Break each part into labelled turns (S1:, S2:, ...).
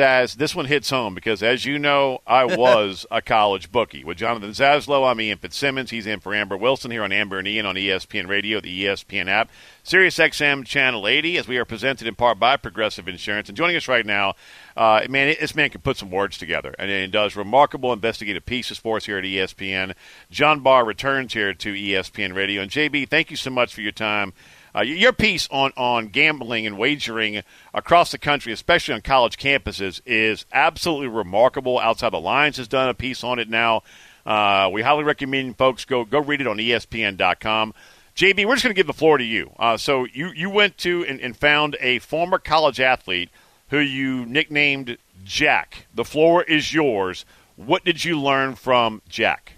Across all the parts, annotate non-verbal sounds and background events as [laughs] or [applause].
S1: Zaz, this one hits home because, as you know, I [laughs] was a college bookie. With Jonathan Zaslow, I'm Ian Fitzsimmons. He's in for Amber Wilson here on Amber and Ian on ESPN Radio, the ESPN app, Sirius XM Channel 80, as we are presented in part by Progressive Insurance. And joining us right now, uh, man, this man can put some words together, and he does remarkable investigative pieces for us here at ESPN. John Barr returns here to ESPN Radio. And, JB, thank you so much for your time. Uh, your piece on, on gambling and wagering across the country, especially on college campuses, is absolutely remarkable. Outside the Lines has done a piece on it now. Uh, we highly recommend folks go go read it on ESPN.com. JB, we're just going to give the floor to you. Uh, so you, you went to and, and found a former college athlete who you nicknamed Jack. The floor is yours. What did you learn from Jack?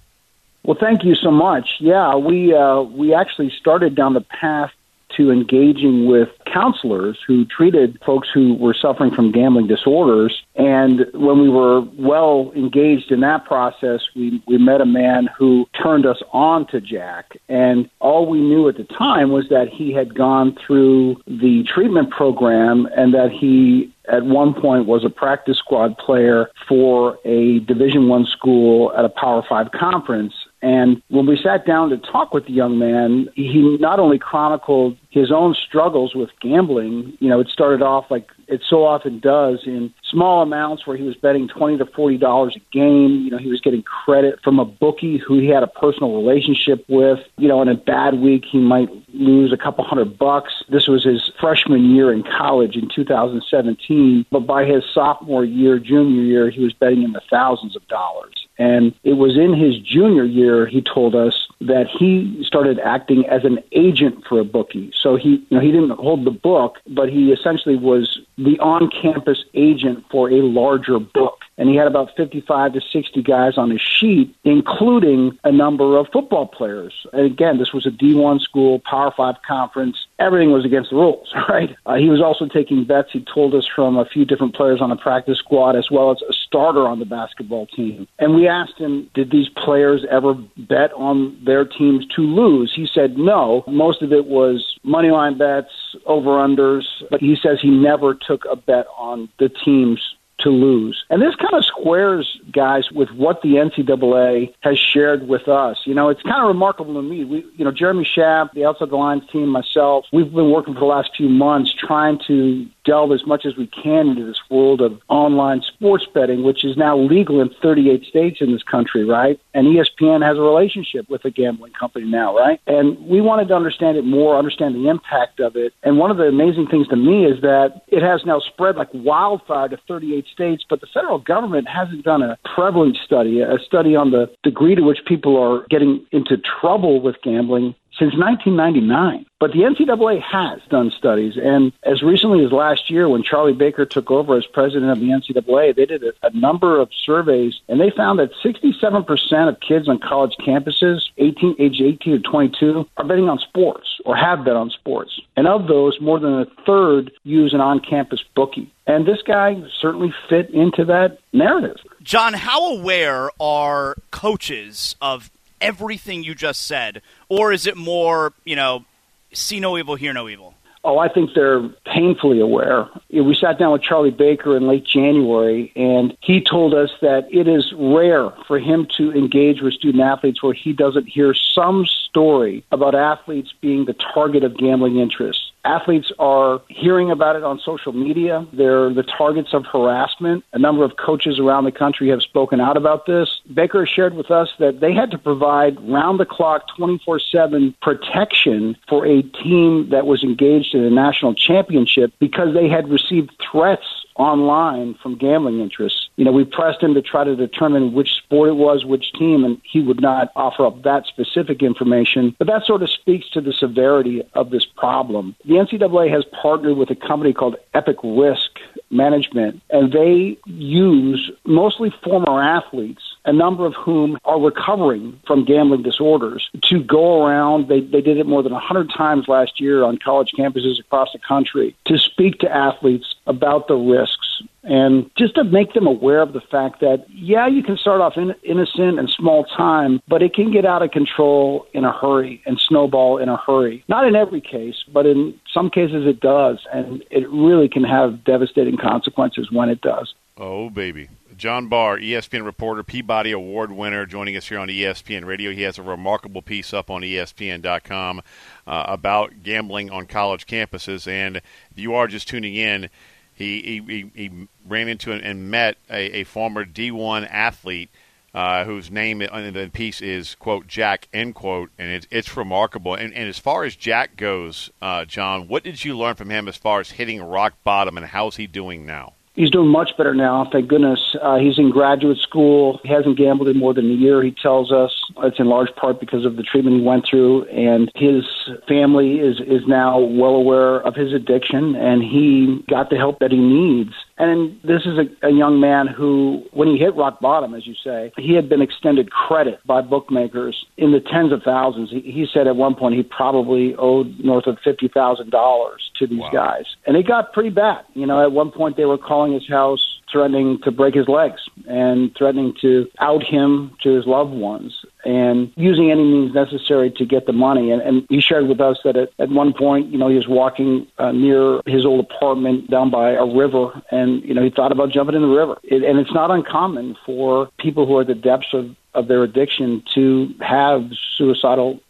S2: Well, thank you so much. Yeah, we uh, we actually started down the path to engaging with counselors who treated folks who were suffering from gambling disorders. And when we were well engaged in that process, we, we met a man who turned us on to Jack. And all we knew at the time was that he had gone through the treatment program and that he at one point was a practice squad player for a division one school at a power five conference and when we sat down to talk with the young man, he not only chronicled his own struggles with gambling, you know, it started off like it so often does in small amounts where he was betting 20 to 40 dollars a game, you know, he was getting credit from a bookie who he had a personal relationship with. You know, in a bad week he might lose a couple hundred bucks. This was his freshman year in college in 2017, but by his sophomore year, junior year, he was betting in the thousands of dollars. And it was in his junior year, he told us, that he started acting as an agent for a bookie. So he, you know, he didn't hold the book, but he essentially was the on-campus agent for a larger book and he had about 55 to 60 guys on his sheet, including a number of football players. And again, this was a D1 school, Power 5 conference. Everything was against the rules, [laughs] right? Uh, he was also taking bets, he told us, from a few different players on the practice squad, as well as a starter on the basketball team. And we asked him, did these players ever bet on their teams to lose? He said no. Most of it was money line bets, over unders, but he says he never took a bet on the teams to lose. And this kind of squares, guys, with what the NCAA has shared with us. You know, it's kind of remarkable to me. We, you know, Jeremy Schaap, the Outside the Lines team, myself, we've been working for the last few months trying to delve as much as we can into this world of online sports betting, which is now legal in 38 states in this country, right? And ESPN has a relationship with a gambling company now, right? And we wanted to understand it more, understand the impact of it. And one of the amazing things to me is that it has now spread like wildfire to 38 states, but the federal government hasn't done a prevalence study, a study on the degree to which people are getting into trouble with gambling since 1999. But the NCAA has done studies, and as recently as last year, when Charlie Baker took over as president of the NCAA, they did a, a number of surveys, and they found that 67% of kids on college campuses, 18, age 18 to 22, are betting on sports or have bet on sports. And of those, more than a third use an on-campus bookie. And this guy certainly fit into that narrative.
S3: John, how aware are coaches of everything you just said, or is it more, you know, see no evil, hear no evil?
S2: Oh, I think they're painfully aware. We sat down with Charlie Baker in late January, and he told us that it is rare for him to engage with student athletes where he doesn't hear some story about athletes being the target of gambling interests. Athletes are hearing about it on social media. They're the targets of harassment. A number of coaches around the country have spoken out about this. Baker shared with us that they had to provide round the clock, 24 7 protection for a team that was engaged in a national championship because they had received threats online from gambling interests. You know, we pressed him to try to determine which sport it was, which team, and he would not offer up that specific information. But that sort of speaks to the severity of this problem. The NCAA has partnered with a company called Epic Risk Management, and they use mostly former athletes a number of whom are recovering from gambling disorders, to go around. They, they did it more than 100 times last year on college campuses across the country to speak to athletes about the risks and just to make them aware of the fact that, yeah, you can start off in, innocent and small time, but it can get out of control in a hurry and snowball in a hurry. Not in every case, but in some cases it does, and it really can have devastating consequences when it does.
S1: Oh, baby. John Barr, ESPN reporter, Peabody Award winner, joining us here on ESPN Radio. He has a remarkable piece up on ESPN.com uh, about gambling on college campuses. And if you are just tuning in, he, he, he ran into and met a, a former D1 athlete uh, whose name in the piece is, quote, Jack, end quote, and it, it's remarkable. And, and as far as Jack goes, uh, John, what did you learn from him as far as hitting rock bottom, and how's he doing now?
S2: He's doing much better now, thank goodness. Uh, he's in graduate school. He hasn't gambled in more than a year, he tells us. It's in large part because of the treatment he went through, and his family is, is now well aware of his addiction, and he got the help that he needs. And this is a, a young man who, when he hit rock bottom, as you say, he had been extended credit by bookmakers in the tens of thousands. He, he said at one point he probably owed north of $50,000 to these
S1: wow.
S2: guys. And it got pretty bad. You know, at one point they were calling his house threatening to break his legs and threatening to out him to his loved ones and using any means necessary to get the money. And, and he shared with us that at, at one point, you know, he was walking uh, near his old apartment down by a river and, you know, he thought about jumping in the river. It, and it's not uncommon for people who are at the depths of, of their addiction to have suicidal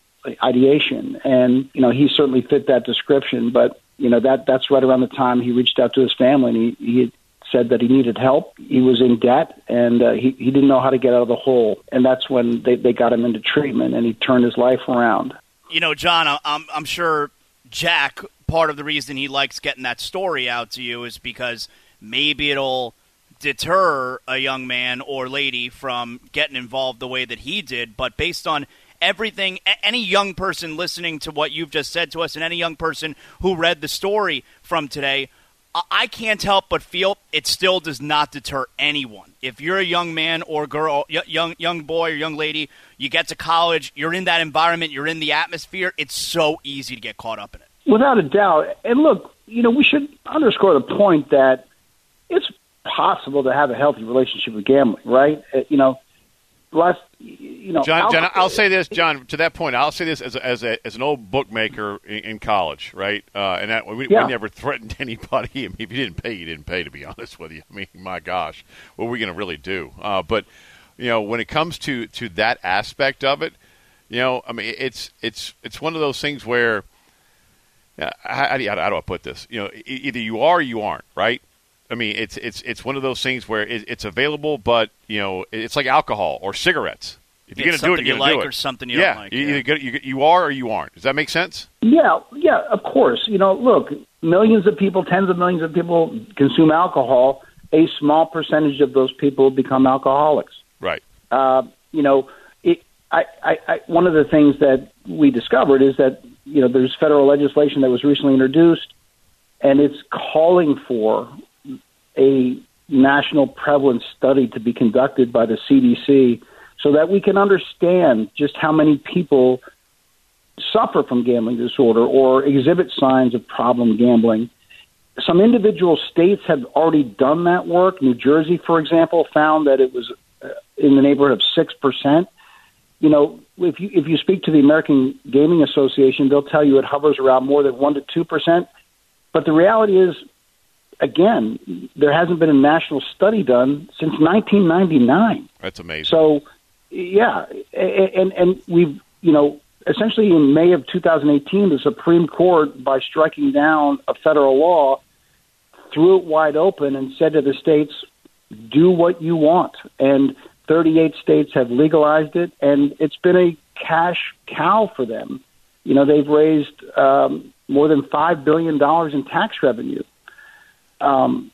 S2: ideation. And, you know, he certainly fit that description, but you know that that's right around the time he reached out to his family and he, he said that he needed help. He was in debt and uh, he, he didn't know how to get out of the hole. And that's when they, they got him into treatment and he turned his life around.
S3: You know, John, I'm, I'm sure Jack, part of the reason he likes getting that story out to you is because maybe it'll deter a young man or lady from getting involved the way that he did. But based on everything, any young person listening to what you've just said to us, and any young person who read the story from today, I can't help but feel it still does not deter anyone. If you're a young man or girl, young young boy or young lady, you get to college, you're in that environment, you're in the atmosphere, it's so easy to get caught up in it.
S2: Without a doubt. And look, you know, we should underscore the point that it's possible to have a healthy relationship with gambling, right? Uh, you know, last you know,
S1: John, John, I'll say this, John. To that point, I'll say this as a, as, a, as an old bookmaker in, in college, right? Uh, and that we,
S2: yeah.
S1: we, never threatened [laughs] anybody. I mean, if you didn't pay, you didn't pay. To be honest with you, I mean, my gosh, what are we going to really do? Uh, but you know, when it comes to to that aspect of it, you know, I mean, it's it's it's one of those things where. Uh, how, how, do you, how do I put this? You know, either you are or you aren't, right? I mean, it's it's it's one of those things where it, it's available, but you know, it's like alcohol or cigarettes. If you're going to do it, you're
S3: going
S1: to
S3: like do it. Or something you
S1: yeah,
S3: don't like.
S1: You,
S3: yeah,
S1: either you, you are or you aren't. Does that make sense?
S2: Yeah, yeah, of course. You know, look, millions of people, tens of millions of people consume alcohol. A small percentage of those people become alcoholics.
S1: Right.
S2: Uh, you know, it, I, I, I, one of the things that we discovered is that you know there's federal legislation that was recently introduced, and it's calling for a national prevalence study to be conducted by the CDC so that we can understand just how many people suffer from gambling disorder or exhibit signs of problem gambling. Some individual states have already done that work. New Jersey, for example, found that it was uh, in the neighborhood of six percent. You know, if you if you speak to the American Gaming Association, they'll tell you it hovers around more than one to two percent. But the reality is, again, there hasn't been a national study done since 1999.
S1: That's amazing.
S2: So, yeah, and and we've you know essentially in May of 2018, the Supreme Court, by striking down a federal law, threw it wide open and said to the states, "Do what you want." And 38 states have legalized it, and it's been a cash cow for them. You know, they've raised um, more than five billion dollars in tax revenue. Um,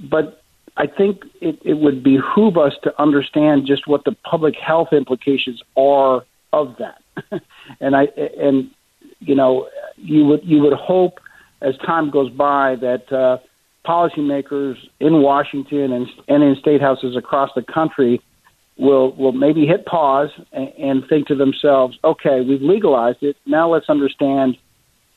S2: but I think it, it would behoove us to understand just what the public health implications are of that. [laughs] and I and you know you would you would hope as time goes by that uh, policymakers in Washington and and in state houses across the country will will maybe hit pause and, and think to themselves, okay, we've legalized it. Now let's understand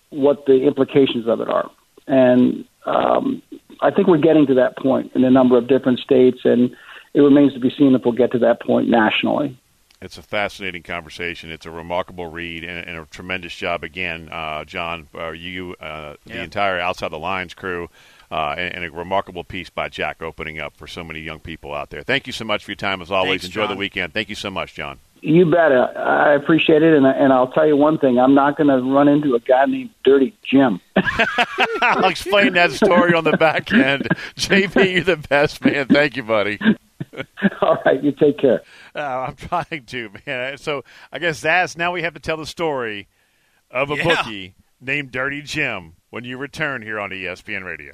S2: what the implications of it are. And um, I think we're getting to that point in a number of different states, and it remains to be seen if we'll get to that point nationally.
S1: It's a fascinating conversation. It's a remarkable read and, and a tremendous job again, uh, John. Uh, you, uh, yeah. the entire Outside the Lines crew, uh, and, and, a remarkable piece by Jack opening up for so many young people out there. Thank you so much for your time as always.
S3: Thanks,
S1: Enjoy
S3: John.
S1: the weekend. Thank you so much, John.
S2: You bet. I appreciate it, and, and I'll tell you one thing: I'm not going to run into a guy named Dirty Jim. [laughs]
S1: I'll explain that story on the back end. JB, you're the best man. Thank you, buddy. [laughs]
S2: All right, you take care.
S1: Uh, I'm trying to, man. So I guess that's now we have to tell the story of a
S3: Yeah.
S1: bookie named Dirty Jim when you return here on ESPN Radio.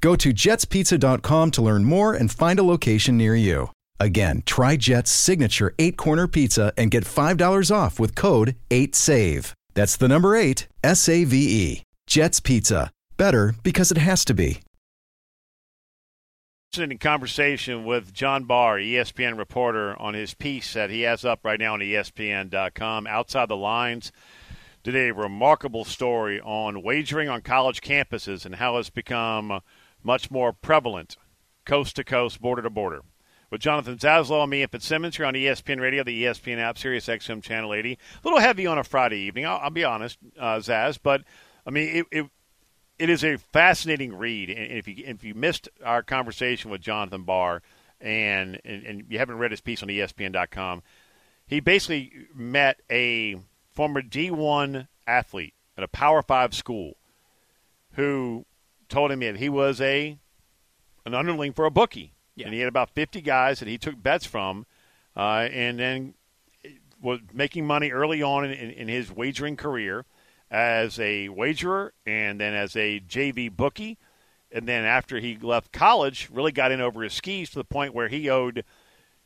S4: Go to jetspizza.com to learn more and find a location near you. Again, try Jet's signature eight corner pizza and get $5 off with code 8SAVE. That's the number eight, S A V E. Jet's Pizza. Better because it has to be.
S1: Fascinating conversation with John Barr, ESPN reporter, on his piece that he has up right now on ESPN.com. Outside the lines, did a remarkable story on wagering on college campuses and how it's become much more prevalent, coast to coast, border to border. With Jonathan Zaslow and me and Fitzsimmons here on ESPN Radio, the ESPN app, Sirius XM Channel 80. A little heavy on a Friday evening, I'll, I'll be honest, uh, Zaz, but I mean, it, it it is a fascinating read. And if you if you missed our conversation with Jonathan Barr and, and and you haven't read his piece on ESPN.com, he basically met a former D1 athlete at a Power Five school who told him that he was a an underling for a bookie,
S3: Yeah.
S1: and he had about 50 guys that he took bets from, uh, and then was making money early on in, in, in his wagering career as a wagerer and then as a JV bookie. And then after he left college, really got in over his skis to the point where he owed,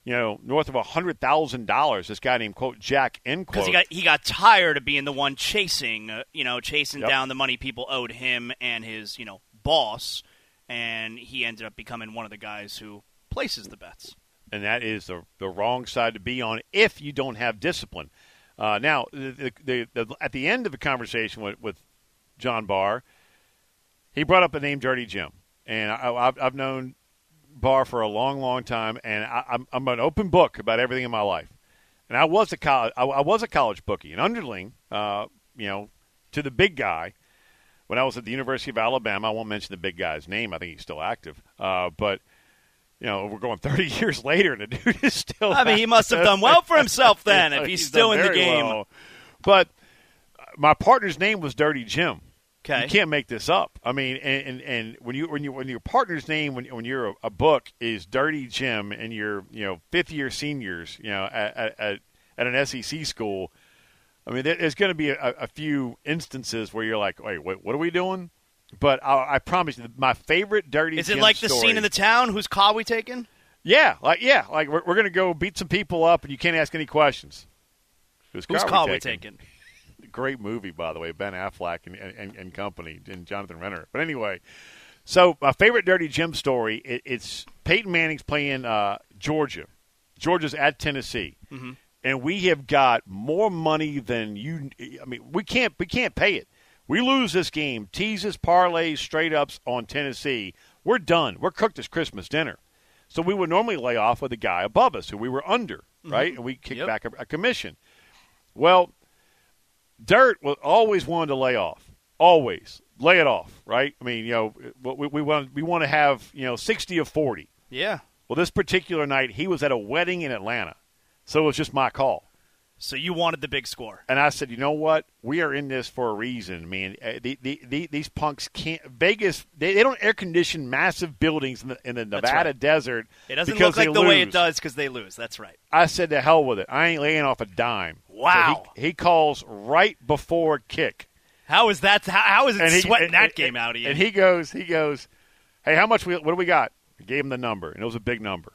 S1: you know, north of a hundred thousand dollars. This guy named quote Jack end
S3: because
S1: quote.
S3: he got he got tired of being the one chasing, uh, you know, chasing
S1: Yep.
S3: down the money people owed him and his, you know, boss, and he ended up becoming one of the guys who places the bets.
S1: and that is the the wrong side to be on if you don't have discipline. Uh, now, the, the, the, at the end of the conversation with, with John Barr, he brought up the name Dirty Jim, and I, I've, I've known Barr for a long, long time, and I, I'm, I'm an open book about everything in my life. And I was a college, I, I was a college bookie, an underling, uh, you know, to the big guy when I was at the University of Alabama. I won't mention the big guy's name; I think he's still active, uh, but you know, we're going 30 [laughs] years later, and the dude is still.
S3: I mean, he must have done well for himself [laughs] then if he's, still in the game.
S1: well. But uh, my partner's name was Dirty Jim.
S3: Okay.
S1: You can't make this up. I mean, and, and, and when you when you when your partner's name when when you're a, a book is Dirty Jim, and you're you know fifth year seniors, you know at, at, at an SEC school. I mean, there's going to be a, a few instances where you're like, wait, what, what are we doing? But I, I promise you, my favorite Dirty
S3: Is it like the
S1: story-
S3: scene in the town? Whose car we taking?
S1: yeah, like yeah, like we're, we're gonna go beat some people up, and you can't ask any questions. Whose car
S3: car
S1: we
S3: we
S1: taking?
S3: taking? [laughs]
S1: Great movie, by the way, Ben Affleck and, and, and company, and Jonathan Renner. But anyway, so my favorite Dirty Jim story, it, it's Peyton Manning's playing uh, Georgia. Georgia's at Tennessee, and we have got more money than you. I mean, we can't we can't pay it. We lose this game, teases, parlays, straight ups on Tennessee. We're done. We're cooked as Christmas dinner. So we would normally lay off with the guy above us who we were under, mm-hmm. right? And we kick
S3: Yep.
S1: back a, a commission. Well, Dirt was always wanted to lay off. Always lay it off, right? I mean, you know, we, we want we want to have you know sixty of forty.
S3: Yeah.
S1: Well, this particular night, he was at a wedding in Atlanta, so it was just my call.
S3: So you wanted the big score,
S1: and I said, you know what? We are in this for a reason, man. Uh, the, the, the, these punks can't. Vegas, they, they don't air condition massive buildings in the, in the Nevada
S3: right.
S1: desert.
S3: It doesn't look like the
S1: lose.
S3: way it does because they lose. That's right.
S1: I said, to hell with it. I ain't laying off a dime.
S3: Wow.
S1: So he, he, calls right before kick.
S3: How is that? How, how is it
S1: and he,
S3: sweating
S1: and,
S3: that
S1: and,
S3: game out of you?
S1: And he goes, he goes, hey, how much? We, what do we got? I gave him the number, and it was a big number.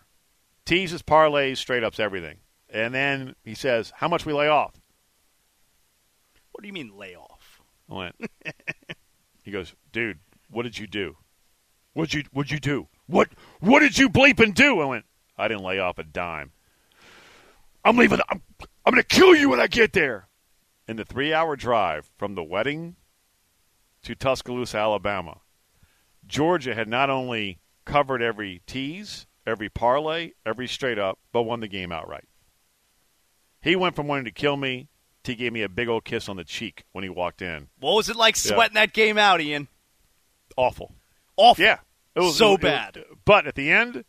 S1: Teases, parlays, straight ups, everything. And then he says, how much we lay off?
S3: What do you mean lay off?
S1: I went. [laughs] he goes, dude, what did you do? What'd you What'd you do? What What did you bleep and do? I went. I didn't lay off a dime. I'm leaving. I'm, I'm going to kill you when I get there. In the three hour drive from the wedding to Tuscaloosa, Alabama, Georgia had not only covered every tease, every parlay, every straight up, but won the game outright. He went from wanting to kill me he gave me a big old kiss on the cheek when he walked in.
S3: What was it like sweating yeah. that game out, Ian?
S1: Awful.
S3: Awful.
S1: Yeah.
S3: It was so it, bad.
S1: It, but at the end,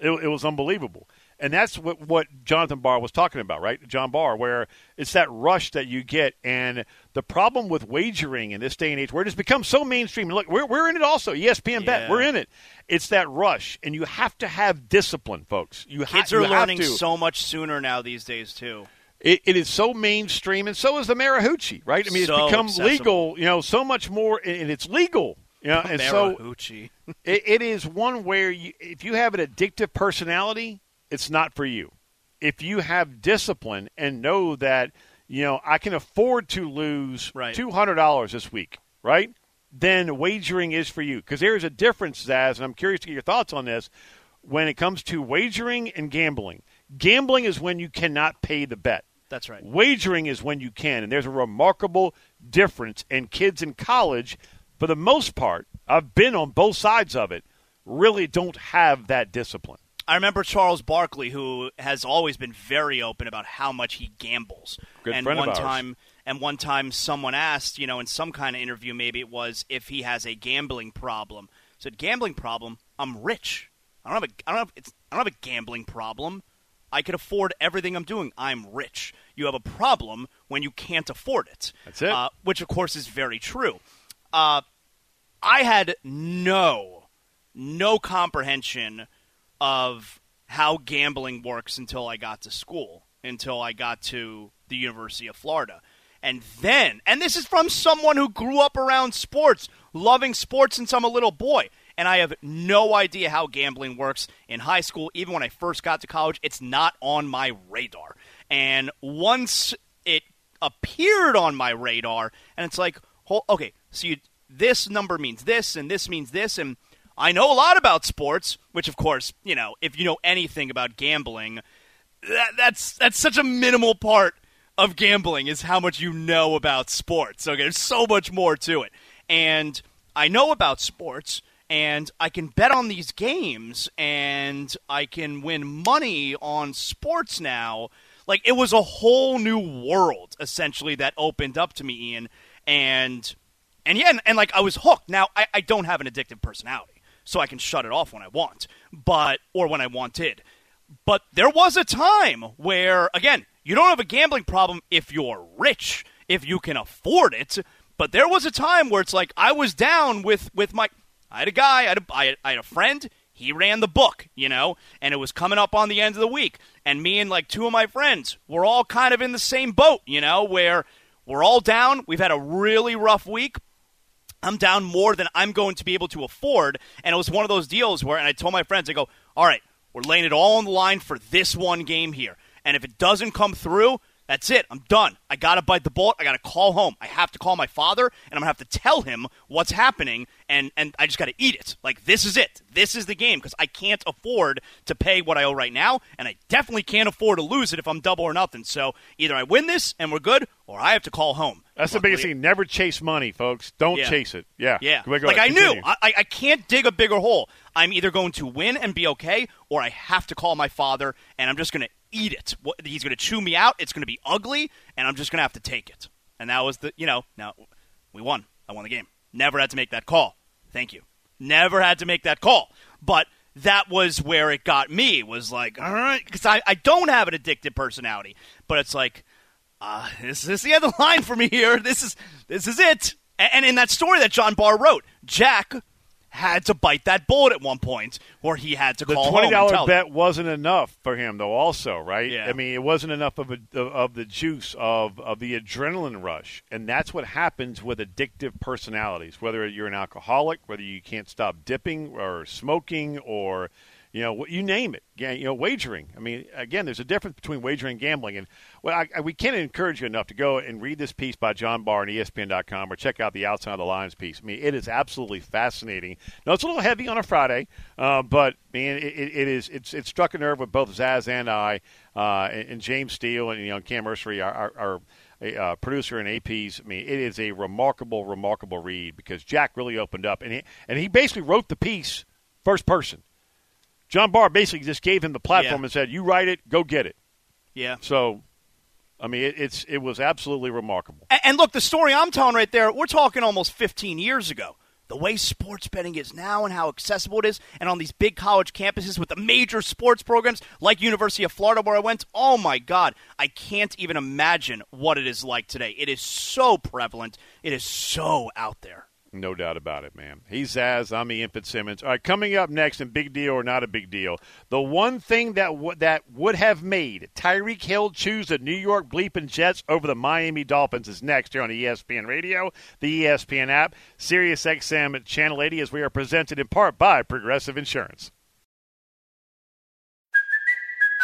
S1: it, it was unbelievable. And that's what, what Jonathan Barr was talking about, right? John Barr, where it's that rush that you get. And the problem with wagering in this day and age, where it has become so mainstream, look, we're, we're in it also. ESPN yeah. Bet, we're in it. It's that rush. And you have to have discipline, folks. You
S3: Kids
S1: ha-
S3: are
S1: you
S3: learning so much sooner now these days, too.
S1: It, it is so mainstream, and so is the Mariucci, right? I mean,
S3: so
S1: it's become
S3: accessible.
S1: legal, you know, so much more, and it's legal. You know, and so [laughs] it, it is one where you, if you have an addictive personality, it's not for you. If you have discipline and know that you know I can afford to lose
S3: right.
S1: two hundred dollars this week, right? Then wagering is for you because there is a difference, Zaz, and I'm curious to get your thoughts on this. When it comes to wagering and gambling, gambling is when you cannot pay the bet.
S3: That's right.
S1: Wagering is when you can, and there's a remarkable difference. And kids in college, for the most part, I've been on both sides of it, really don't have that discipline.
S3: I remember Charles Barkley, who has always been very open about how much he gambles.
S1: Good
S3: and
S1: friend
S3: one
S1: of ours.
S3: time, and one time, someone asked, you know, in some kind of interview, maybe it was if he has a gambling problem. I said, "Gambling problem? I'm rich. I don't have a, I don't have, it's, I don't have a gambling problem." I can afford everything I'm doing. I'm rich. You have a problem when you can't afford it.
S1: That's it.
S3: Uh, which, of course, is very true. Uh, I had no, no comprehension of how gambling works until I got to school, until I got to the University of Florida. And then, and this is from someone who grew up around sports, loving sports since I'm a little boy and I have no idea how gambling works in high school. Even when I first got to college, it's not on my radar. And once it appeared on my radar, and it's like, okay, so you, this number means this, and this means this, and I know a lot about sports, which, of course, you know, if you know anything about gambling, that, that's that's such a minimal part of gambling is how much you know about sports. Okay, there's so much more to it, and I know about sports and I can bet on these games and I can win money on sports now. Like it was a whole new world essentially that opened up to me, Ian. And and yeah, and, and like I was hooked. Now I, I don't have an addictive personality, so I can shut it off when I want, but or when I wanted. But there was a time where again, you don't have a gambling problem if you're rich, if you can afford it. But there was a time where it's like I was down with with my I had a guy, I had a, I had a friend. He ran the book, you know, and it was coming up on the end of the week. And me and like two of my friends were all kind of in the same boat, you know, where we're all down. We've had a really rough week. I'm down more than I'm going to be able to afford. And it was one of those deals where, and I told my friends, I go, all right, we're laying it all on the line for this one game here. And if it doesn't come through, that's it. I'm done. I got to bite the bullet. I got to call home. I have to call my father, and I'm going to have to tell him what's happening, and, and I just got to eat it. Like, this is it. This is the game because I can't afford to pay what I owe right now, and I definitely can't afford to lose it if I'm double or nothing. So either I win this and we're good, or I have to call home.
S1: That's the biggest thing. Never chase money, folks. Don't
S3: Yeah.
S1: chase it. Yeah.
S3: Yeah.
S1: Go go
S3: like
S1: ahead.
S3: I knew, I, I can't dig a bigger hole. I'm either going to win and be okay, or I have to call my father, and I'm just going to eat it. He's going to chew me out. It's going to be ugly, and I'm just going to have to take it. and that was the you know now we won. I won the game. Never had to make that call. Thank you. Never had to make that call. But that was where it got me. Was like, all right, because I, I don't have an addictive personality, but it's like, uh, this, this is the other [laughs] line for me here. This is this is it. And, and in that story that John Barr wrote, Jack had to bite that bullet at one point, where he had to
S1: the
S3: call
S1: twenty
S3: home and
S1: dollar bet
S3: them.
S1: wasn't enough for him, though. Also, right?
S3: Yeah.
S1: I mean, it wasn't enough of a, of the juice of of the adrenaline rush, and that's what happens with addictive personalities. Whether you're an alcoholic, whether you can't stop dipping or smoking, or you know, you name it. You know, wagering. I mean, again, there's a difference between wagering and gambling. And well, I, I, we can't encourage you enough to go and read this piece by John Barr on ESPN.com or check out the Outside of the Lines piece. I mean, it is absolutely fascinating. Now, it's a little heavy on a Friday, uh, but man, it, it, it is. It's it struck a nerve with both Zaz and I, uh, and, and James Steele and you know Cam Mercery, our, our, our uh, producer and APs. I mean, it is a remarkable, remarkable read because Jack really opened up and he and he basically wrote the piece first person. John Barr basically just gave him the platform
S3: Yeah.
S1: and said, "You write it, go get it."
S3: Yeah.
S1: So, I mean, it, it's it was absolutely remarkable.
S3: And, and look, the story I'm telling right there, we're talking almost 15 years ago. The way sports betting is now and how accessible it is, and on these big college campuses with the major sports programs like University of Florida where I went, oh my God, I can't even imagine what it is like today. It is so prevalent. It is so out there.
S1: No doubt about it, man. He's Zaz. I'm the Ian Fitzsimmons. All right, coming up next, and big deal or not a big deal, the one thing that w- that would have made Tyreek Hill choose the New York Bleeping Jets over the Miami Dolphins is next here on ESPN Radio, the ESPN app, Sirius XM Channel 80, as we are presented in part by Progressive Insurance.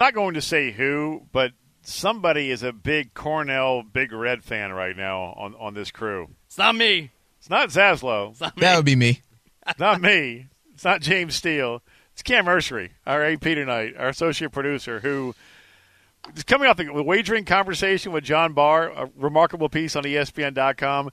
S1: Not going to say who, but somebody is a big Cornell Big Red fan right now on, on this crew.
S3: It's not me.
S1: It's not Zaslow.
S3: It's not me.
S5: That would be me.
S1: It's [laughs] not me. It's not James Steele. It's Cam Mercery, our AP tonight, our associate producer, who is coming off the wagering conversation with John Barr, a remarkable piece on ESPN.com.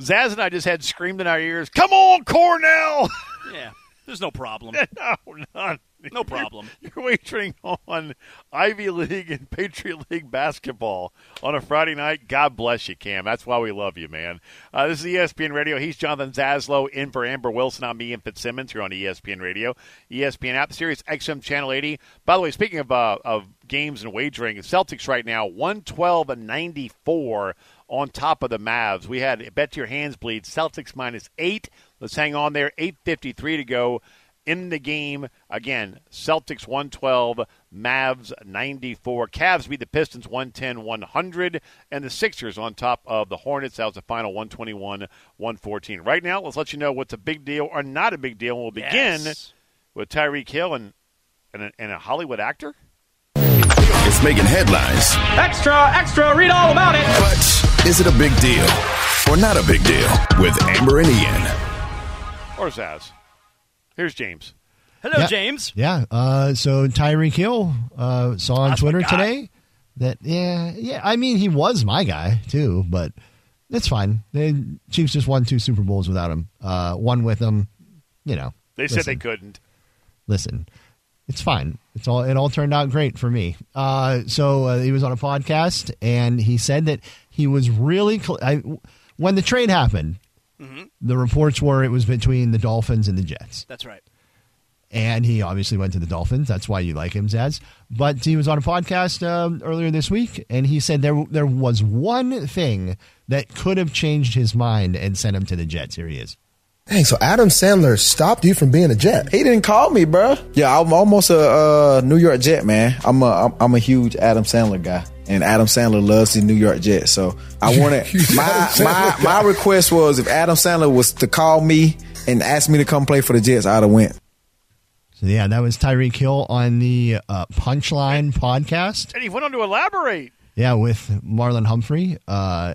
S1: Zaz and I just had screamed in our ears, "Come on, Cornell!" [laughs]
S3: Yeah, there's no problem. [laughs]
S1: no, none.
S3: No problem.
S1: You're, you're wagering on Ivy League and Patriot League basketball on a Friday night. God bless you, Cam. That's why we love you, man. Uh, this is ESPN Radio. He's Jonathan Zaslow in for Amber Wilson. I'm Ian Fitzsimmons here on ESPN Radio, ESPN app, Sirius XM Channel 80. By the way, speaking of uh, of games and wagering, Celtics right now 112 and 94 on top of the Mavs. We had bet your hands bleed Celtics minus eight. Let's hang on there. 8:53 to go in the game. Again, Celtics 112, Mavs 94. Cavs beat the Pistons 110 100, and the Sixers on top of the Hornets. That was the final 121 114. Right now, let's let you know what's a big deal or not a big deal. We'll begin
S3: Yes.
S1: with Tyreek Hill and, and, a, and a Hollywood actor.
S6: It's making headlines.
S7: Extra, extra, read all about it.
S6: But is it a big deal or not a big deal with Amber and Ian?
S1: Or Zaz. Here's James.
S3: Hello,
S5: Yeah.
S3: James.
S5: Yeah. Uh, so Tyreek Hill uh, saw on
S3: That's
S5: Twitter today that yeah, yeah. I mean, he was my guy too, but it's fine. The Chiefs just won two Super Bowls without him. Uh, one with him. You know,
S1: They said they couldn't.
S5: Listen, it's fine. It's all. It all turned out great for me. Uh, so uh, he was on a podcast and he said that he was really cl- I, when the trade happened.
S3: Mm-hmm.
S5: The reports were it was between the Dolphins and the Jets.
S3: That's right.
S5: and he obviously went to the Dolphins. That's why you like him, Zaz. But he was on a podcast um, earlier this week, and he said there there was one thing that could have changed his mind and sent him to the Jets. Here he is.
S8: Dang, so Adam Sandler stopped you from being a Jet.
S9: He didn't call me, bro. Yeah, I'm almost a uh, New York Jet man. I'm a I'm, I'm a huge Adam Sandler guy, and Adam Sandler loves the New York Jets. So I wanted [laughs] my my my request was if Adam Sandler was to call me and ask me to come play for the Jets, I'd have went.
S5: So yeah, that was Tyreek Hill on the uh, Punchline podcast.
S1: And he went on to elaborate.
S5: Yeah, with Marlon Humphrey. Uh,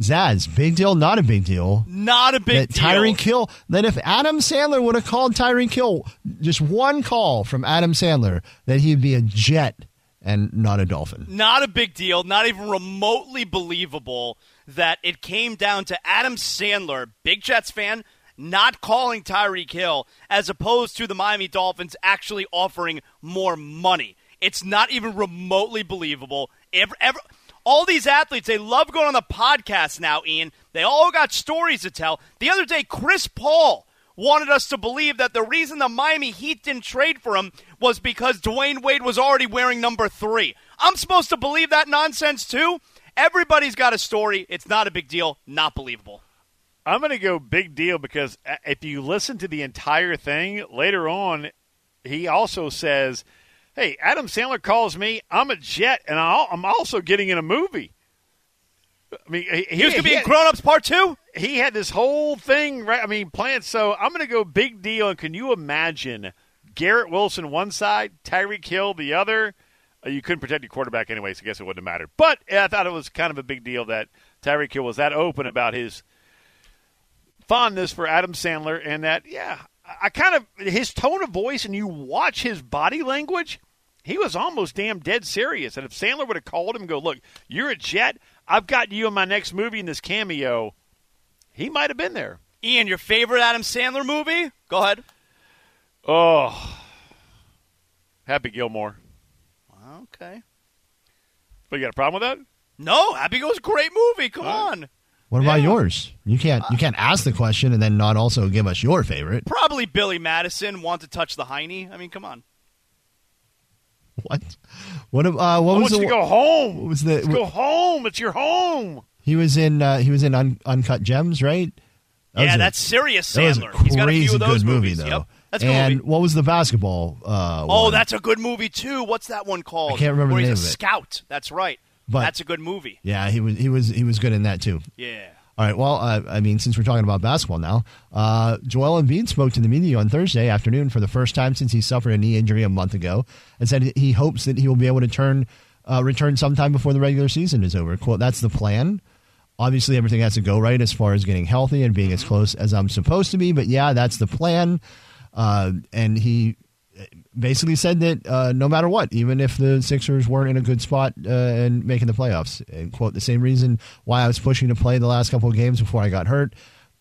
S5: Zaz, big deal, not a big deal.
S3: Not a big
S5: that
S3: deal.
S5: Tyreek Hill. That if Adam Sandler would have called Tyreek Hill, just one call from Adam Sandler, that he'd be a Jet and not a Dolphin.
S3: Not a big deal. Not even remotely believable that it came down to Adam Sandler, big Jets fan, not calling Tyreek Hill, as opposed to the Miami Dolphins actually offering more money. It's not even remotely believable. Ever, ever, all these athletes, they love going on the podcast now, Ian. They all got stories to tell. The other day, Chris Paul wanted us to believe that the reason the Miami Heat didn't trade for him was because Dwyane Wade was already wearing number three. I'm supposed to believe that nonsense too? Everybody's got a story. It's not a big deal. Not believable.
S1: I'm going to go big deal because uh, if you listen to the entire thing later on, he also says, "Hey, Adam Sandler calls me. I'm a jet, and I'm also getting in a movie." I mean, he,
S3: he was going to be in Grown Ups Part Two.
S1: He had this whole thing, right? I mean, planned. So I'm going to go big deal. And can you imagine Garrett Wilson one side, Tyreek Hill the other? Uh, you couldn't protect your quarterback anyway, so I guess it wouldn't have mattered. But I thought it was kind of a big deal that Tyreek Hill was that open about his fondness for Adam Sandler, and that yeah, I kind of his tone of voice, and you watch his body language. He was almost damn dead serious. And if Sandler would have called him and go, look, you're a jet. I've got you in my next movie in this cameo. He might have been there.
S3: Ian, your favorite Adam Sandler movie? Go ahead.
S1: Oh, Happy Gilmore.
S3: Okay.
S1: But you got a problem with that?
S3: No, Happy Gilmore's a great movie. Come on.
S5: What about yours? You can't you can't ask the question and then not also give us your favorite.
S3: Probably Billy Madison. Want to touch the hiney? I mean, come on.
S5: What? What? Uh, what
S1: I
S5: was
S1: want
S5: the?
S1: you to go home.
S5: What was the?
S1: Let's go home. It's your home.
S5: He was in. Uh, he was in Un- Uncut Gems, right? That
S3: yeah,
S5: was a-
S3: that's serious
S5: That was a
S3: Sandler. He's got a few
S5: crazy
S3: of those
S5: good movie, though.
S3: Yep. That's
S5: and
S3: movie.
S5: what was the basketball? Uh,
S3: Oh,
S5: one?
S3: that's a good movie too. What's that one called?
S5: I can't remember
S3: Where
S5: the
S3: he's
S5: name
S3: a
S5: of it.
S3: scout. That's right.
S5: But-
S3: that's a good movie.
S5: yeah. He was. He was. He was good in that too.
S3: Yeah.
S5: All right. Well, uh, I mean, since we're talking about basketball now, uh, Joel Embiid spoke to the media on Thursday afternoon for the first time since he suffered a knee injury a month ago, and said he hopes that he will be able to turn uh, return sometime before the regular season is over. "Quote: That's the plan." Obviously, everything has to go right as far as getting healthy and being as close as I'm supposed to be. But yeah, that's the plan. Uh, and he basically said that uh, no matter what, even if the Sixers weren't in a good spot uh, and making the playoffs, and quote, the same reason why I was pushing to play the last couple of games before I got hurt.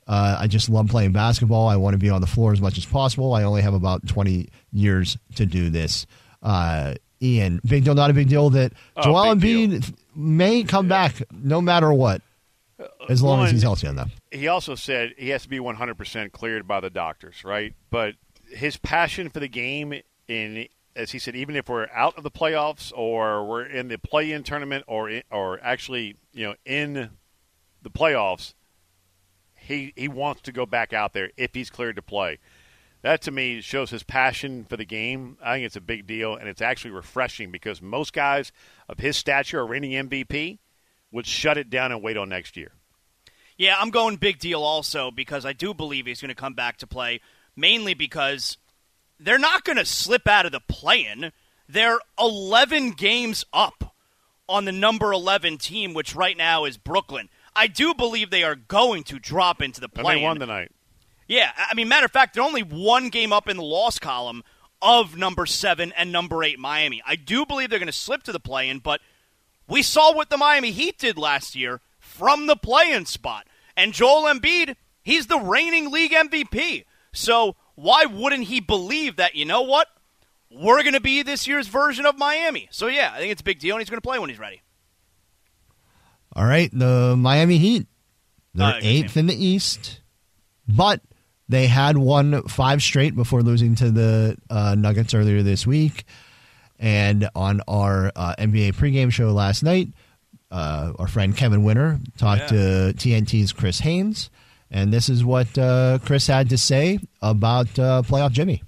S5: Uh, I just love playing basketball. I want to be on the floor as much as possible. I only have about 20 years to do this. Uh, Ian, big deal, not a big deal that
S1: Oh,
S5: Joel Embiid may come back no matter what, as long as he's healthy enough.
S1: He also said he has to be 100% cleared by the doctors, right? But his passion for the game, in as he said, even if we're out of the playoffs or we're in the play-in tournament or or actually, you know, in the playoffs, he he wants to go back out there if he's cleared to play. That to me shows his passion for the game. I think it's a big deal, and it's actually refreshing because most guys of his stature, a reigning MVP, would shut it down and wait on next year.
S3: Yeah, I'm going big deal also because I do believe he's going to come back to play, mainly because they're not going to slip out of the play-in. They're 11 games up on the number 11 team, which right now is Brooklyn. I do believe they are going to drop into the
S1: And
S3: play-in.
S1: they won tonight.
S3: Yeah, I mean, matter of fact, they're only one game up in the loss column of number seven and number eight Miami. I do believe they're going to slip to the play-in, but we saw what the Miami Heat did last year from the play-in spot. And Joel Embiid, he's the reigning league MVP. So why wouldn't he believe that? You know what? We're going to be this year's version of Miami. So yeah, I think it's a big deal, and he's going to play when he's ready.
S5: All right, the Miami Heat. They're
S3: Uh,
S5: eighth in the East, but they had won five straight before losing to the uh, Nuggets earlier this week. And on our uh, NBA pregame show last night, uh, our friend Kevin Winter talked to TNT's Chris Haynes, and this is what uh, Chris had to say about uh, playoff Jimmy.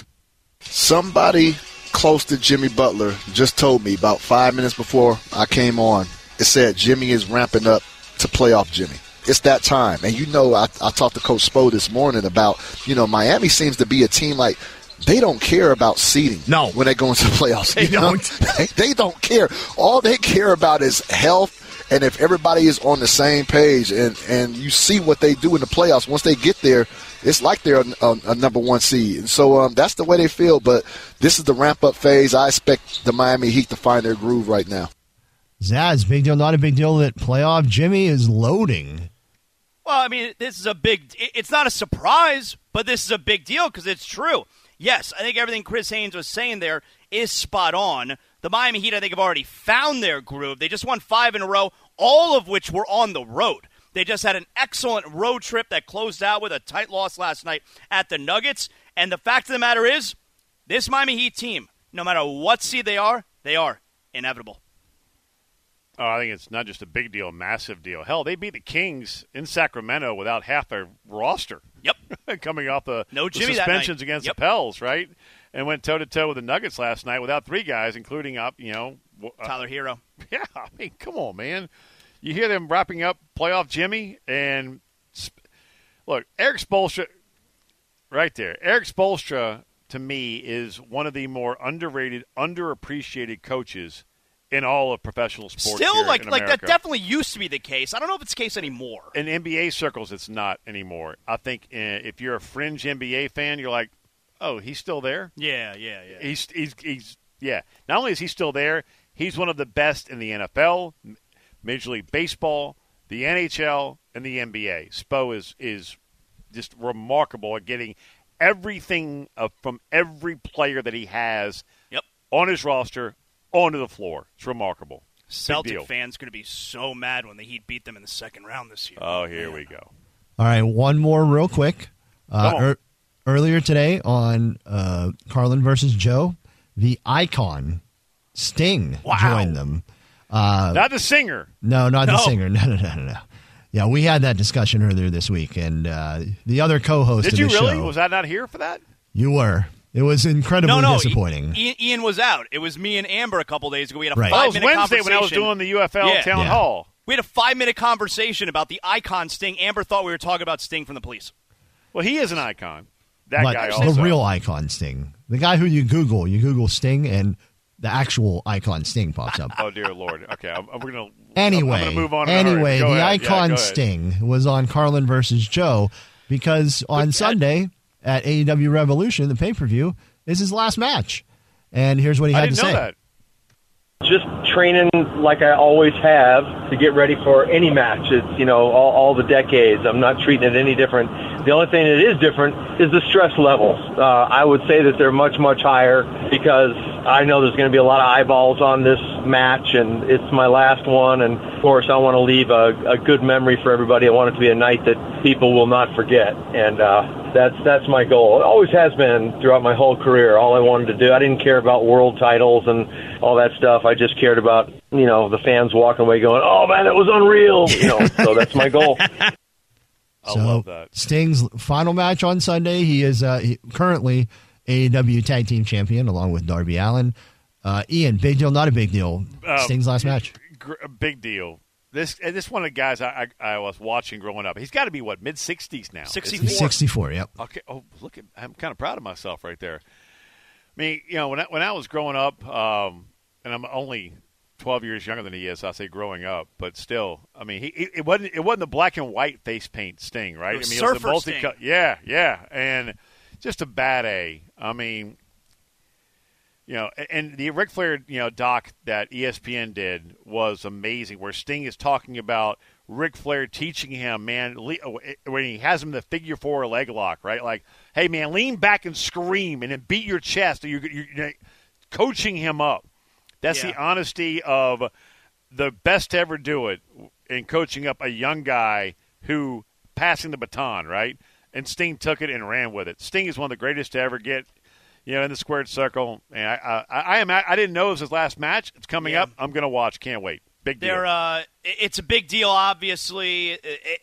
S10: Somebody close to Jimmy Butler just told me about five minutes before I came on. It said Jimmy is ramping up to playoff Jimmy. It's that time. And you know, I, I talked to Coach Spo this morning about, you know, Miami seems to be a team like they don't care about seeding.
S5: No.
S10: when they go into the [laughs] playoffs,
S5: They
S10: you know?
S5: don't. [laughs]
S10: they, they don't care. All they care about is health. And if everybody is on the same page, and, and you see what they do in the playoffs, once they get there, it's like they're a, a, a number one seed. And so um, that's the way they feel. But this is the ramp up phase. I expect the Miami Heat to find their groove right now.
S5: Zaz, big deal, not a big deal that playoff Jimmy is loading.
S3: Well, I mean, this is a big. It's not a surprise, but this is a big deal because it's true. Yes, I think everything Chris Haynes was saying there is spot on. The Miami Heat, I think, have already found their groove. They just won five in a row, all of which were on the road. They just had an excellent road trip that closed out with a tight loss last night at the Nuggets. And the fact of the matter is, this Miami Heat team, no matter what seed they are, they are inevitable.
S1: Oh, I think it's not just a big deal, massive deal. Hell, they beat the Kings in Sacramento without half their roster.
S3: Yep. [laughs]
S1: Coming off the,
S3: No
S1: the
S3: Jimmy that
S1: suspensions against
S3: Yep.
S1: the Pels, right? And went toe to toe with the Nuggets last night without three guys, including up, you know, uh,
S3: Tyler Herro. [laughs]
S1: Yeah, I mean, come on, man. You hear them wrapping up playoff Jimmy and sp- look, Erik Spoelstra, right there. Erik Spoelstra to me is one of the more underrated, underappreciated coaches in all of professional sports.
S3: Still, like like that definitely used to be the case. I don't know if it's the case anymore.
S1: in NBA circles, it's not anymore. I think uh, if you're a fringe NBA fan, you're like, oh, he's still there.
S3: Yeah, yeah, yeah.
S1: He's he's he's yeah. Not only is he still there, he's one of the best in the NFL, Major League Baseball, the NHL, and the NBA. Spo is is just remarkable at getting everything uh, from every player that he has
S3: Yep.
S1: on his roster onto the floor. It's remarkable.
S3: Celtic fans going to be so mad when the Heat beat them in the second round this year.
S1: Oh, here we go.
S5: All right, one more real quick. Uh,
S1: Come on.
S5: ear- earlier today on uh, Carlin versus Joe, the icon Sting
S1: Wow.
S5: joined them. Uh,
S1: Not the singer.
S5: no, not the singer. No, no, no, no, no. Yeah, we had that discussion earlier this week, and uh, the other co-host
S1: Did you really?
S5: show,
S1: Was I not here for that?
S5: you were. It was incredibly
S3: no, no,
S5: disappointing.
S3: Ian, Ian was out. It was me and Amber a couple days ago. We had a
S5: Right.
S1: Was
S3: five minute
S1: Wednesday when I was doing the UFL
S3: Yeah.
S1: town
S5: Yeah.
S1: hall.
S3: We had a five minute conversation about the icon Sting. Amber thought we were talking about Sting from the police.
S1: Well, he is an icon. That
S5: but
S1: guy
S5: the real icon Sting, the guy who you Google, you Google Sting, and the actual icon Sting pops up.
S1: Oh dear lord. Okay, I'm, I'm gonna.
S5: Anyway,
S1: I'm, I'm gonna move on. in a hurry.
S5: anyway, the
S1: ahead.
S5: Icon
S1: go ahead.
S5: Sting was on Carlin versus Joe because on Sunday at AEW Revolution, the pay per view, is his last match, and here's what he
S1: I
S5: had
S1: didn't
S5: to
S1: know
S5: say.
S1: that.
S11: just training like I always have to get ready for any match. It's you know all, all the decades. I'm not treating it any different. The only thing that is different is the stress levels. Uh, I would say that they're much much higher because I know there's going to be a lot of eyeballs on this match, and it's my last one. And of course, I want to leave a, a good memory for everybody. I want it to be a night that people will not forget, and uh, that's that's my goal. It always has been throughout my whole career. All I wanted to do. I didn't care about world titles and all that stuff. I just cared about you know the fans walking away going, "Oh man, it was unreal." You know, so that's my goal. [laughs]
S1: I
S5: so
S1: love that.
S5: Sting's final match on Sunday. He is uh, he, currently AEW Tag Team Champion along with Darby Allin. Uh, Ian, big deal, not a big deal.
S1: Um,
S5: Sting's last match.
S1: Gr- big deal. This and this one of the guys I, I, I was watching growing up. He's got to be what mid sixties now.
S3: 64.
S5: 64, yep.
S1: Okay. Oh, look at. I'm kind of proud of myself right there. I mean, you know, when I, when I was growing up, um, and I'm only 12 years younger than he is. I say growing up, but still, I mean, he it, it wasn't it wasn't the black and white face paint Sting, right?
S3: It was
S1: I mean, it was the
S3: Surfer
S1: multi
S3: Sting.
S1: Yeah, yeah, and just a bad A. I mean, you know, and the Ric Flair, you know, doc that ESPN did was amazing, where Sting is talking about Ric Flair teaching him, man, uh, uh, when he has him the figure four leg lock, right? Like, hey, man, lean back and scream, and then beat your chest. You're, you're, you're coaching him up. That's the honesty of the best to ever do it in coaching up a young guy who passing the baton, right? And Sting took it and ran with it. Sting is one of the greatest to ever get, you know, in the squared circle. And I, I, I am, I didn't know it was his last match. It's coming
S3: Yeah.
S1: up. I'm going to watch. Can't wait. Big deal.
S3: They're, uh, it's a big deal, obviously.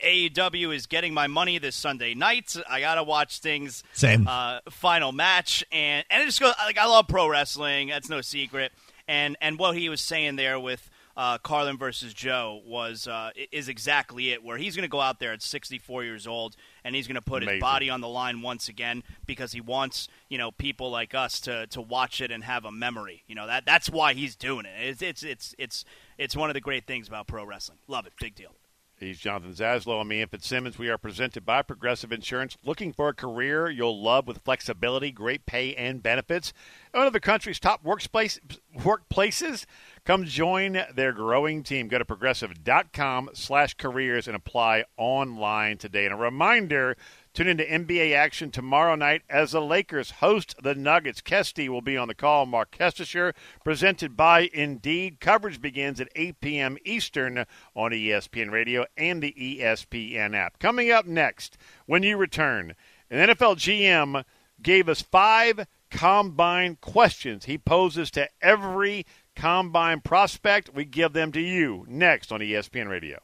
S3: AEW is getting my money this Sunday night. I got to watch Sting's
S5: Same.
S3: Uh, final match. And, and it just goes, like, I love pro wrestling. That's no secret. And, and what he was saying there with uh, Carlin versus Joe was uh, is exactly it. Where he's going to go out there at 64 years old and he's going to put his body on the line once again because he wants you know people like us to, to watch it and have a memory. You know that that's why he's doing it. It's it's it's it's it's one of the great things about pro wrestling. Love it, big deal.
S1: He's Jonathan Zaslow. I'm Ian Fitzsimmons. We are presented by Progressive Insurance. Looking for a career you'll love with flexibility, great pay, and benefits? One of the country's top workplace, workplaces? Come join their growing team. Go to progressive.com slash careers and apply online today. And a reminder, tune into NBA action tomorrow night as the Lakers host the Nuggets. Kesty will be on the call. Mark Kestecher, presented by Indeed. Coverage begins at 8 p.m. Eastern on ESPN Radio and the ESPN app. Coming up next, when you return, an NFL GM gave us five combine questions he poses to every combine prospect. We give them to you next on ESPN Radio.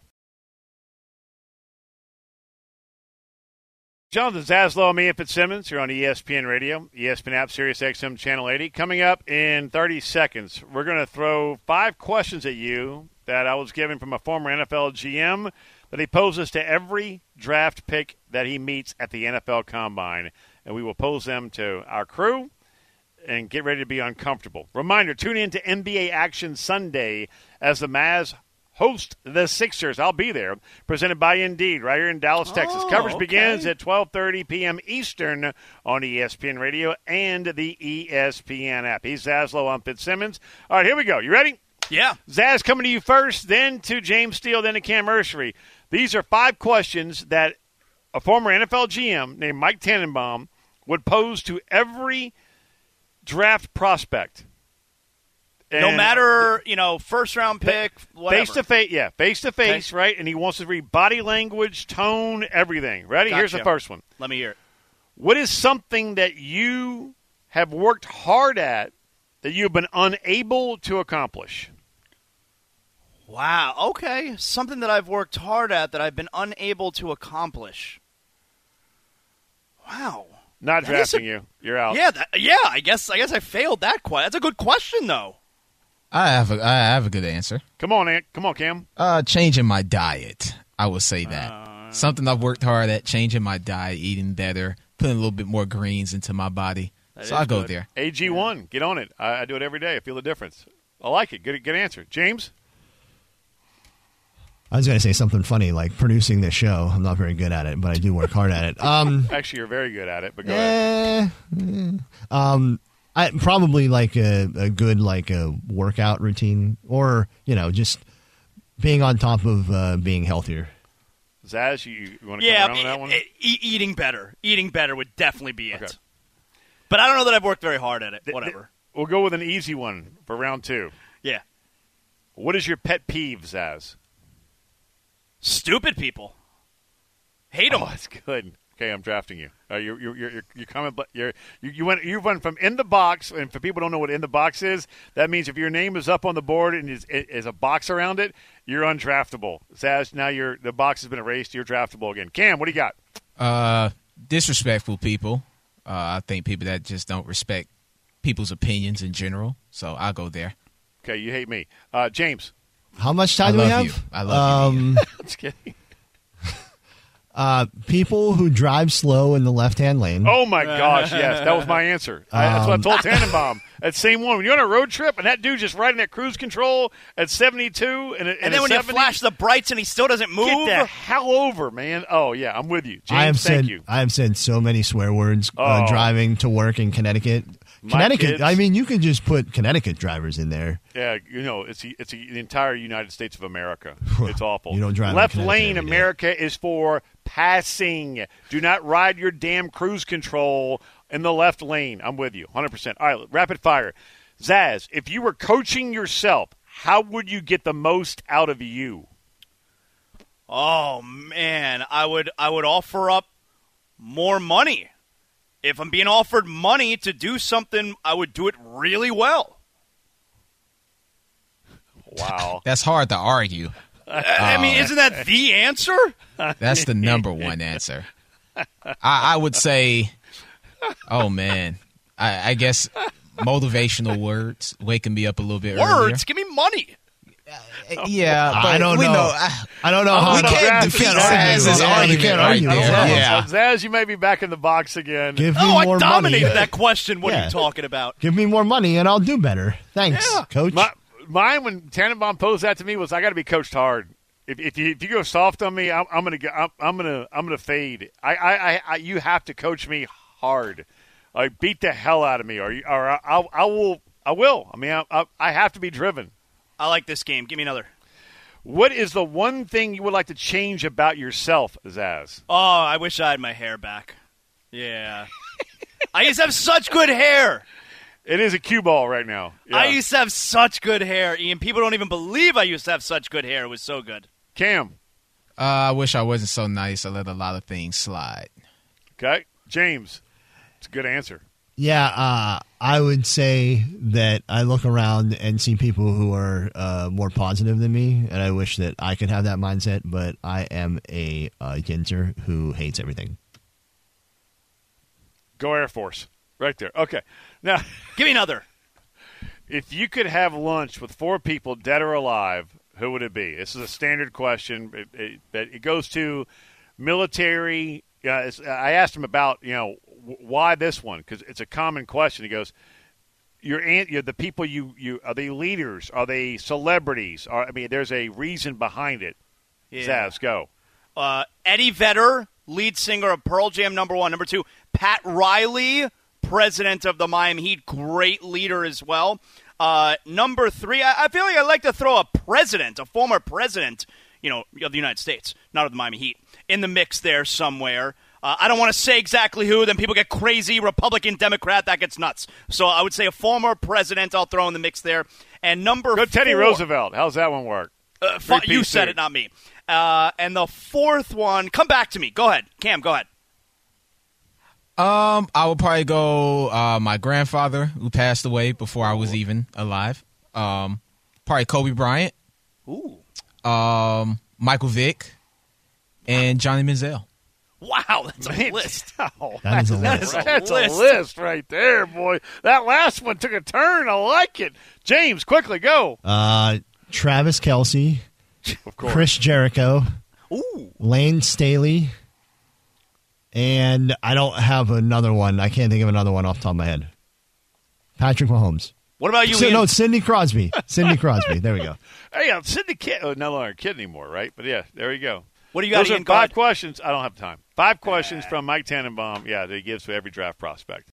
S1: Jonathan Zaslow, I'm Ian Fitzsimmons here on ESPN Radio, ESPN app, Sirius XM Channel 80. Coming up in 30 seconds, we're going to throw five questions at you that I was given from a former NFL GM that he poses to every draft pick that he meets at the NFL Combine. And we will pose them to our crew and get ready to be uncomfortable. Reminder tune in to NBA Action Sunday as the Mavs host the Sixers. I'll be there. Presented by Indeed, right here in Dallas, Texas.
S3: Oh,
S1: Coverage
S3: okay.
S1: begins at 12:30 p.m. Eastern on ESPN Radio and the ESPN app. He's Zaslow. I'm Fitzsimmons. All right, here we go. You ready?
S3: Yeah.
S1: Zaz coming to you first, then to James Steele, then to Cam Ursery. These are five questions that a former NFL GM named Mike Tannenbaum would pose to every draft prospect.
S3: No matter you know first round pick, whatever.
S1: Face to face, yeah, face to face, right? And he wants to read body language, tone, everything. Ready? Here's the first one.
S3: Let me hear it.
S1: What is something that you have worked hard at that you've been unable to accomplish?
S3: Wow. Okay. Something that I've worked hard at that I've been unable to accomplish. Wow.
S1: Not
S3: That
S1: drafting
S3: a-
S1: you. You're out.
S3: Yeah. That, yeah. I guess. I guess I failed that. Quite. That's a good question, though.
S12: I have a, I have a good answer.
S1: Come on, Ant. Come on, Cam.
S12: Uh, changing my diet. I would say that something I've worked hard at. Changing my diet, eating better, putting a little bit more greens into my body. So I go there.
S1: AG1, get on it. I, I do it every day. I feel the difference. I like it. Good, good answer. James?
S5: I was going to say something funny like producing this show. I'm not very good at it, but I do work hard at it. Um, [laughs]
S1: Actually, you're very good at it, but go ahead.
S5: eh, eh. um, I probably like a, a good like a workout routine, or you know, just being on top of uh, being healthier.
S1: Zaz, you, you want to
S3: Yeah.
S1: come around on that one?
S3: e- e- eating better. Eating better would definitely be it. But I don't know that I've worked very hard at it. Whatever.
S1: We'll go with an easy one for round two.
S3: Yeah.
S1: What is your pet peeve, Zaz?
S3: Stupid people. Hate them.
S1: Oh, that's good. Okay, I'm drafting you. Uh, you're, you're, you're, you're, you're coming, but you're, you, you went, you went from in the box, and for people who don't know what in the box is, that means if your name is up on the board and is, is a box around it, you're undraftable. Zaz, now you're, the box has been erased. You're draftable again. Cam, what do you got?
S12: Uh, disrespectful people. Uh, I think people that just don't respect people's opinions in general. So I'll go there.
S1: Okay, you hate me. Uh, James.
S5: How much time
S12: I
S5: do we have?
S12: you. I love
S5: um, [laughs]
S1: Just kidding.
S5: Uh, people who drive slow in the left-hand lane.
S1: Oh my [laughs] gosh, yes, that was my answer. I, that's what I
S5: Um,
S1: told [laughs] Tannenbaum. That same one. When you're on a road trip and that dude's just riding that cruise control at 72, and,
S3: And then when you flash the brights and he still doesn't move.
S1: get the hell over, man. Oh yeah, I'm with you, James.
S5: I have
S1: thank
S5: said
S1: you.
S5: I have said so many swear words uh,
S1: Oh.
S5: driving to work in Connecticut.
S1: My
S5: Connecticut.
S1: kids-
S5: I mean, you can just put Connecticut drivers in there.
S1: Yeah, you know, it's the, it's the the entire United States of America. It's awful.
S5: You don't drive
S1: Left
S5: Connecticut
S1: lane. America is for passing. Do not ride your damn cruise control in the left lane. I'm with you, 100%. All right, rapid fire. Zaz, if you were coaching yourself, how would you get the most out of you?
S3: Oh man, I would I would offer up more money. If I'm being offered money to do something, I would do it really well.
S1: Wow.
S12: That's hard to argue.
S3: I mean,
S12: Uh,
S3: isn't that the answer?
S12: That's the number [laughs] one answer. I, I would say, oh man, I, I guess motivational words waking me up a little bit earlier.
S3: Words, give me money.
S12: yeah,
S5: I don't
S12: we
S5: know.
S12: know.
S5: I don't know how
S1: gonna
S5: to-
S1: draft
S5: you
S1: the
S5: can't
S1: Zaz.
S5: argue.
S12: Zaz's
S5: Yeah, you
S12: argument
S5: can't
S12: right
S5: argue
S12: there.
S5: with
S1: Zaz,
S5: that.
S12: Yeah.
S1: so Zaz, you may be back in the box again.
S5: Give me
S3: Oh, I
S5: more
S3: dominated
S5: money.
S3: that question. What are you talking about?
S5: Give me more money and I'll do better. Thanks, coach.
S1: My, mine when Tannenbaum posed that to me was I got to be coached hard. If, if you if you go soft on me, I'm, I'm gonna get, I'm, I'm gonna I'm gonna fade. I, I, I, I you have to coach me hard. Like beat the hell out of me, or you, or I, I, I will I will. I mean I, I I have to be driven.
S3: I like this game. Give me another.
S1: What is the one thing you would like to change about yourself, Zaz?
S3: Oh, I wish I had my hair back. Yeah. [laughs] I used to have such good hair.
S1: It is a cue ball right now.
S3: I used to have such good hair, Ian. People don't even believe I used to have such good hair. It was so good.
S1: Cam.
S12: Uh, I wish I wasn't so nice. I let a lot of things slide.
S1: Okay, James. It's a good answer.
S5: Yeah, uh, I would say that I look around and see people who are uh, more positive than me, and I wish that I could have that mindset. But I am a uh, Ginter who hates everything.
S1: Go Air Force. Right there. Okay. Now, [laughs]
S3: give me another.
S1: If you could have lunch with four people, dead or alive, who would it be? This is a standard question. It, it, it goes to military. Uh, I asked him about you know w- why this one because it's a common question. He goes, "You're, an- you're the people you you are they leaders? Are they celebrities? Are, I mean, there's a reason behind it."
S3: Yeah.
S1: Zaz, go.
S3: Uh, Eddie Vedder, lead singer of Pearl Jam, number one. Number two, Pat Riley, president of the Miami Heat, great leader as well. Uh, number three, I, I feel like I'd like to throw a president, a former president, you know, of the United States, not of the Miami Heat, in the mix there somewhere. Uh, I don't want to say exactly who, then people get crazy. Republican, Democrat, that gets nuts. So I would say a former president I'll throw in the mix there. And number
S1: Go Teddy Roosevelt. How's that one work?
S3: uh, you said it, not me. Uh, and the fourth one, come back to me. Go ahead, Cam. Go ahead.
S12: Um, I would probably go uh, my grandfather who passed away before I was even alive. Um, probably Kobe Bryant.
S3: Ooh.
S12: Um, Michael Vick, and Johnny Manziel.
S3: Wow, that's a list. [laughs]
S5: That is a
S1: That's,
S5: list.
S1: that's a
S3: list.
S1: list right there, boy. That last one took a turn. I like it. James, quickly go.
S5: Uh, Travis Kelce, [laughs]
S1: Of course.
S5: Chris Jericho,
S3: Ooh.
S5: Layne Staley, and I don't have another one. I can't think of another one off the top of my head. Patrick Mahomes.
S3: What about you,
S5: So-
S3: Ian?
S5: no, Sidney Crosby. [laughs] Sidney Crosby. There we go.
S1: Hey, uh, Sidney Kid, oh, no longer a kid anymore, right? But yeah, there you go.
S3: What do you got,
S1: Those
S3: Ian? Go
S1: five
S3: ahead.
S1: questions. I don't have time. Five questions from Mike Tannenbaum. Yeah, that he gives to every draft prospect.